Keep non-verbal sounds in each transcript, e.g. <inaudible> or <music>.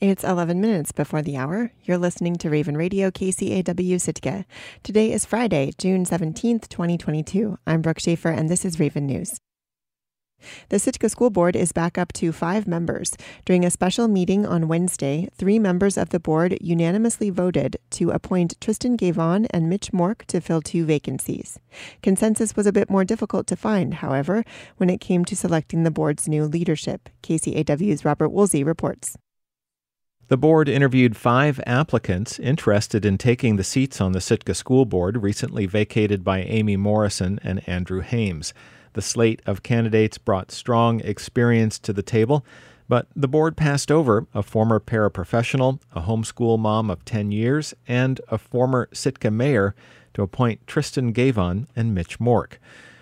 It's 11 minutes before the hour. You're listening to Raven Radio KCAW Sitka. Today is Friday, June 17th, 2022. I'm Brooke Schaefer, and this is Raven News. The Sitka School Board is back up to five members. During a special meeting on Wednesday, three members of the board unanimously voted to appoint Tristan Guevin and Mitch Mork to fill two vacancies. Consensus was a bit more difficult to find, however, when it came to selecting the board's new leadership. KCAW's Robert Woolsey reports. The board interviewed five applicants interested in taking the seats on the Sitka School Board recently vacated by Amy Morrison and Andrew Hames. The slate of candidates brought strong experience to the table, but the board passed over a former paraprofessional, a homeschool mom of 10 years, and a former Sitka mayor to appoint Tristan Guevin and Mitch Mork.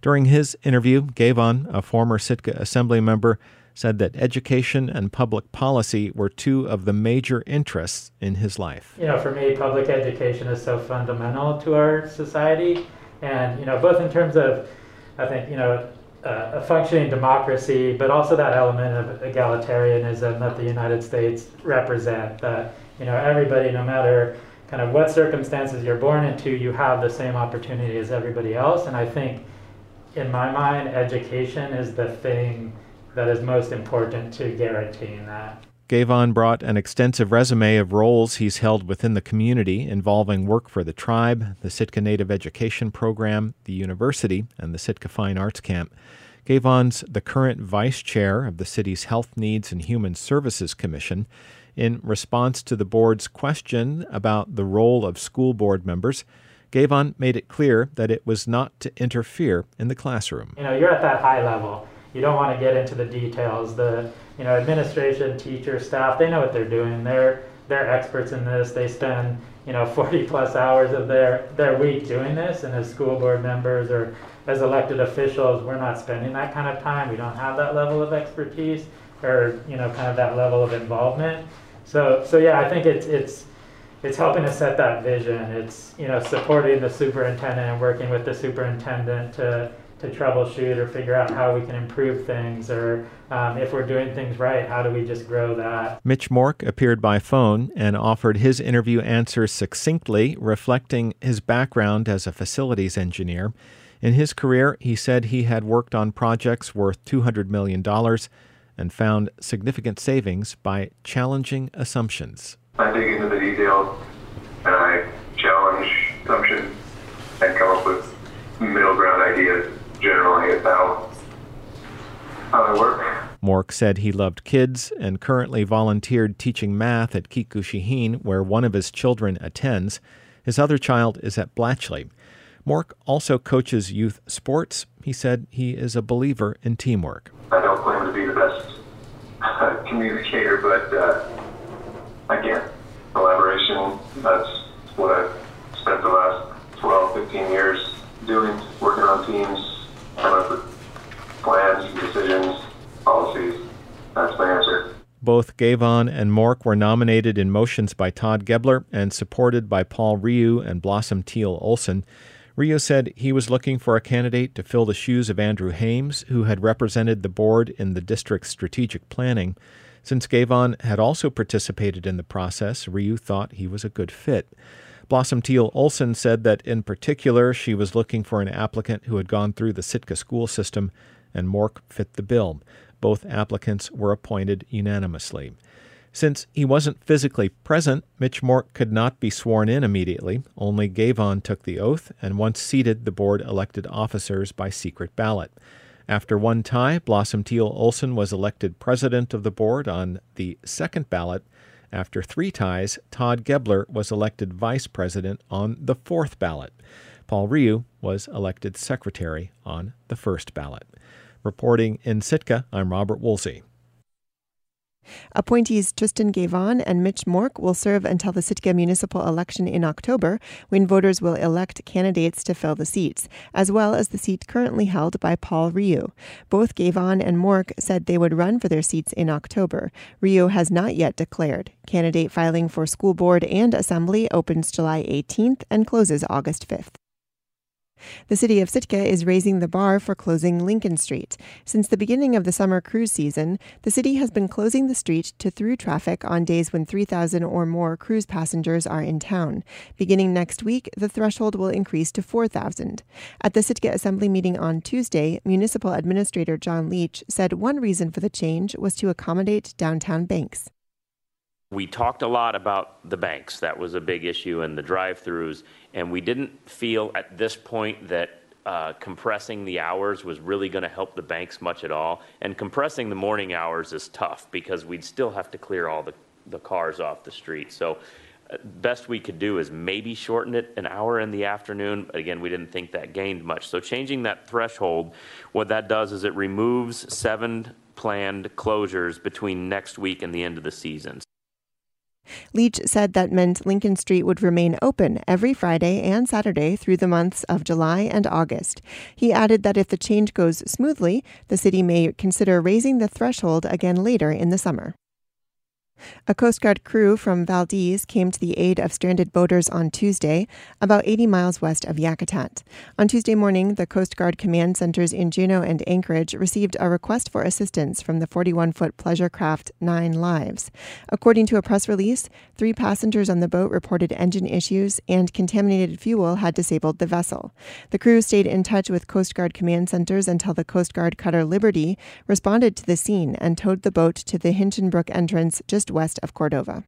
During his interview, Guevin, a former Sitka assembly member, said that education and public policy were two of the major interests in his life. You know, for me, public education is so fundamental to our society, and you know, both in terms of, I think, you know, uh, a functioning democracy, but also that element of egalitarianism that the United States represent. That you know, everybody, no matter kind of what circumstances you're born into, you have the same opportunity as everybody else. And I think, in my mind, education is the thing that is most important to guaranteeing that. Guevin brought an extensive resume of roles he's held within the community involving work for the tribe, the Sitka Native Education Program, the university, and the Sitka Fine Arts Camp. Guevin's the current vice chair of the city's Health Needs and Human Services Commission. In response to the board's question about the role of school board members, Guevin made it clear that it was not to interfere in the classroom. You know, you're at that high level you don't want to get into the details. The you know administration, teachers, staff, they know what they're doing. They're they're experts in this. They spend you know <laughs> 40 plus hours of their their week doing this. And as school board members or as elected officials, we're not spending that kind of time. We don't have that level of expertise or you know kind of that level of involvement. So so yeah, I think it's it's it's helping to set that vision. It's you know supporting the superintendent and working with the superintendent to to troubleshoot or figure out how we can improve things or um, if we're doing things right, how do we just grow that? Mitch Mork appeared by phone and offered his interview answers succinctly, reflecting his background as a facilities engineer. In his career, he said he had worked on projects worth $200 million and found significant savings by challenging assumptions. I dig into the details and I challenge assumptions and come up with middle ground ideas generally about how I work. Mork said he loved kids and currently volunteered teaching math at Keet Gooshi Héen, where one of his children attends. His other child is at Blatchley. Mork also coaches youth sports. He said he is a believer in teamwork. I don't claim to be the best communicator, but uh, again, collaboration, that's what I've spent the last 12, 15 years doing, working on teams, plans, decisions, policies. That's my answer. Both Guevin and Mork were nominated in motions by Todd Gibler and supported by Paul Rioux and Blossom Teal Olson. Rioux said he was looking for a candidate to fill the shoes of Andrew Hames, who had represented the board in the district's strategic planning. Since Guevin had also participated in the process, Rioux thought he was a good fit. Blossom Teal Olson said that in particular she was looking for an applicant who had gone through the Sitka school system, and Mork fit the bill. Both applicants were appointed unanimously. Since he wasn't physically present, Mitch Mork could not be sworn in immediately. Only Guevin took the oath, and once seated, the board elected officers by secret ballot. After one tie, Blossom Teal Olson was elected president of the board on the second ballot, after three ties, Todd Gibler was elected vice president on the fourth ballot. Paul Rioux was elected secretary on the first ballot. Reporting in Sitka, I'm Robert Woolsey. Appointees Tristan Guevin and Mitch Mork will serve until the Sitka municipal election in October, when voters will elect candidates to fill the seats, as well as the seat currently held by Paul Rioux. Both Guevin and Mork said they would run for their seats in October. Rioux has not yet declared. Candidate filing for school board and assembly opens July 18th and closes August 5th. The city of Sitka is raising the bar for closing Lincoln Street. Since the beginning of the summer cruise season, the city has been closing the street to through traffic on days when 3,000 or more cruise passengers are in town. Beginning next week, the threshold will increase to 4,000. At the Sitka Assembly meeting on Tuesday, Municipal Administrator John Leach said one reason for the change was to accommodate downtown banks. We talked a lot about the banks. That was a big issue and the drive throughs. And we didn't feel at this point that uh, compressing the hours was really going to help the banks much at all. And compressing the morning hours is tough because we'd still have to clear all the, the cars off the street. So, uh, best we could do is maybe shorten it an hour in the afternoon. But again, we didn't think that gained much. So, changing that threshold, what that does is it removes seven planned closures between next week and the end of the season. Leach said that meant Lincoln Street would remain open every Friday and Saturday through the months of July and August. He added that if the change goes smoothly, the city may consider raising the threshold again later in the summer. A Coast Guard crew from Valdez came to the aid of stranded boaters on Tuesday, about 80 miles west of Yakutat. On Tuesday morning, the Coast Guard command centers in Juneau and Anchorage received a request for assistance from the 41 foot pleasure craft Nine Lives. According to a press release, three passengers on the boat reported engine issues and contaminated fuel had disabled the vessel. The crew stayed in touch with Coast Guard command centers until the Coast Guard cutter Liberty responded to the scene and towed the boat to the Hinchinbrook entrance just just west of Cordova.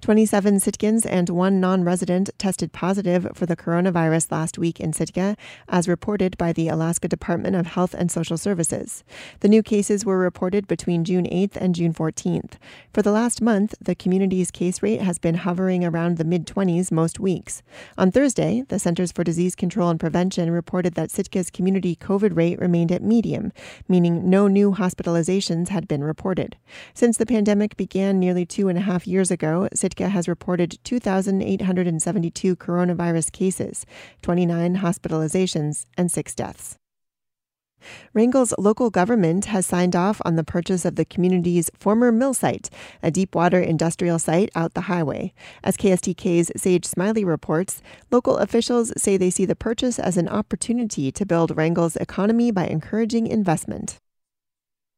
27 Sitkans and one non resident tested positive for the coronavirus last week in Sitka, as reported by the Alaska Department of Health and Social Services. The new cases were reported between June 8th and June 14th. For the last month, the community's case rate has been hovering around the mid 20s most weeks. On Thursday, the Centers for Disease Control and Prevention reported that Sitka's community COVID rate remained at medium, meaning no new hospitalizations had been reported. Since the pandemic began nearly two and a half years ago, Sitka has reported 2,872 coronavirus cases, 29 hospitalizations, and six deaths. Wrangell's local government has signed off on the purchase of the community's former mill site, a deepwater industrial site out the highway. As KSTK's Sage Smiley reports, local officials say they see the purchase as an opportunity to build Wrangell's economy by encouraging investment.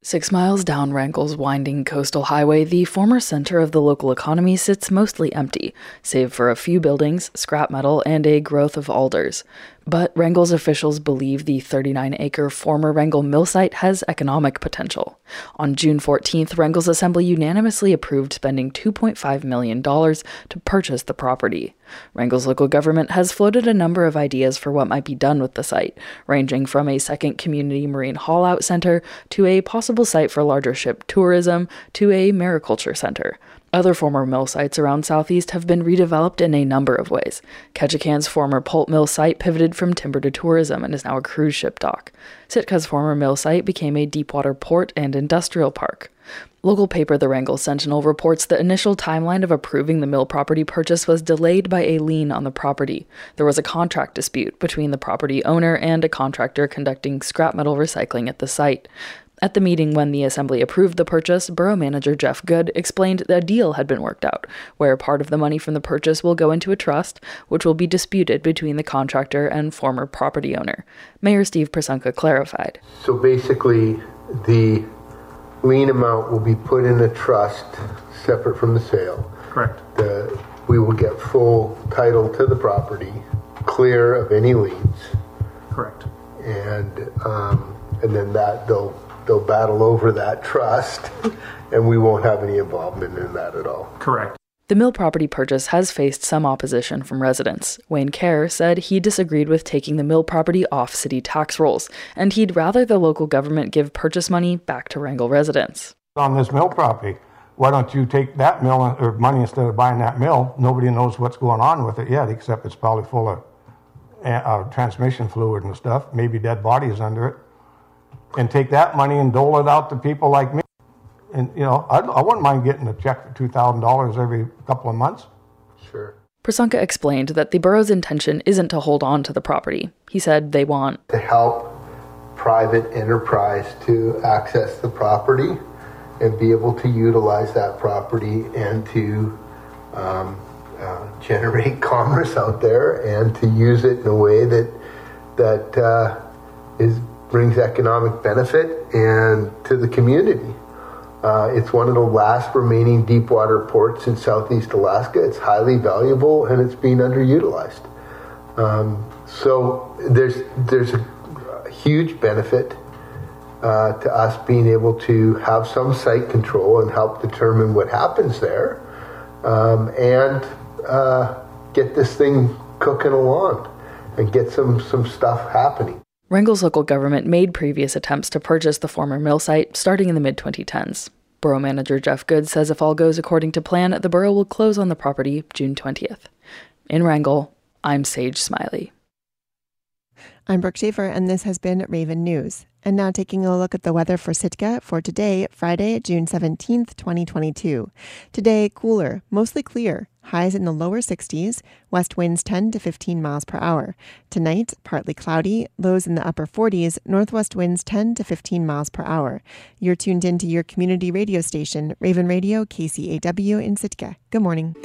Six miles down Wrangell's winding coastal highway, the former center of the local economy sits mostly empty, save for a few buildings, scrap metal, and a growth of alders. But Wrangell's officials believe the 39 acre former Wrangell mill site has economic potential. On June 14th, Wrangell's Assembly unanimously approved spending $2.5 million to purchase the property. Wrangell's local government has floated a number of ideas for what might be done with the site, ranging from a second community marine haul out center to a possible site for larger ship tourism to a mariculture center. Other former mill sites around Southeast have been redeveloped in a number of ways. Ketchikan's former pulp mill site pivoted from timber to tourism and is now a cruise ship dock. Sitka's former mill site became a deepwater port and industrial park. Local paper The Wrangell Sentinel reports the initial timeline of approving the mill property purchase was delayed by a lien on the property. There was a contract dispute between the property owner and a contractor conducting scrap metal recycling at the site. At the meeting when the assembly approved the purchase, borough manager Jeff Good explained that a deal had been worked out, where part of the money from the purchase will go into a trust, which will be disputed between the contractor and former property owner. Mayor Steve Prysunka clarified. So basically, the lien amount will be put in a trust separate from the sale. Correct. The, we will get full title to the property, clear of any liens. Correct. And um, and then that they'll they'll battle over that trust, and we won't have any involvement in that at all. Correct. The mill property purchase has faced some opposition from residents. Wayne Kerr said he disagreed with taking the mill property off city tax rolls, and he'd rather the local government give purchase money back to Wrangell residents. On this mill property, why don't you take that mill or money instead of buying that mill? Nobody knows what's going on with it yet, except it's probably full of uh, transmission fluid and stuff, maybe dead bodies under it and take that money and dole it out to people like me. And, you know, I, I wouldn't mind getting a check for $2,000 every couple of months. Sure. Prysunka explained that the borough's intention isn't to hold on to the property. He said they want to help private enterprise to access the property and be able to utilize that property and to um, uh, generate <laughs> commerce out there and to use it in a way that that uh, is brings economic benefit and to the community. Uh, it's one of the last remaining deep water ports in southeast Alaska. It's highly valuable and it's being underutilized. Um, so there's there's a huge benefit uh, to us being able to have some site control and help determine what happens there, um, and uh, get this thing cooking along and get some some stuff happening. Wrangell's local government made previous attempts to purchase the former mill site starting in the mid 2010s. Borough manager Jeff Good says if all goes according to plan, the borough will close on the property June 20th. In Wrangell, I'm Sage Smiley. I'm Brooke Schaefer, and this has been Raven News. And now taking a look at the weather for Sitka for today, Friday, June 17th, 2022. Today, cooler, mostly clear, highs in the lower 60s, west winds 10 to 15 miles per hour. Tonight, partly cloudy, lows in the upper 40s, northwest winds 10 to 15 miles per hour. You're tuned into your community radio station, Raven Radio, KCAW in Sitka. Good morning.